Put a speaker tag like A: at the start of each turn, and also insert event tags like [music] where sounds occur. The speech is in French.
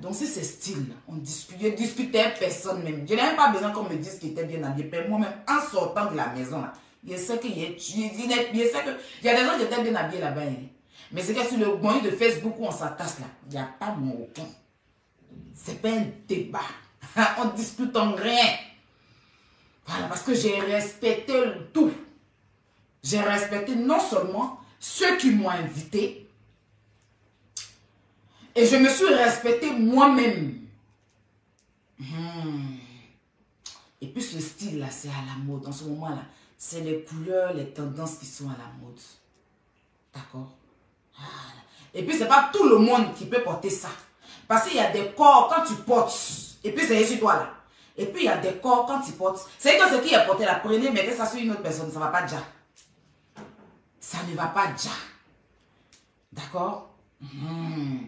A: Donc, c'est style, on discute. Je discutais personne même. Je même pas besoin qu'on me dise qu'il était bien habillé. Moi-même, en sortant de la maison, là, je sais qu'il sais que, il y a des gens qui étaient bien habillés là-bas. Hein. Mais c'est que sur le moyen de Facebook où on s'attache là, il n'y a pas mon aucun. C'est pas un débat. [laughs] on discute en rien. Voilà, parce que j'ai respecté tout. J'ai respecté non seulement ceux qui m'ont invité, et je me suis respecté moi-même. Hmm. Et puis ce style-là, c'est à la mode. En ce moment-là, c'est les couleurs, les tendances qui sont à la mode. D'accord? Et puis, c'est pas tout le monde qui peut porter ça. Parce qu'il y a des corps, quand tu portes, et puis c'est sur toi là. Et puis, il y a des corps, quand tu portes, c'est que ce qui est porté là, prenez, mettez ça sur une autre personne, ça va pas déjà. Ça ne va pas déjà. D'accord? Hmm.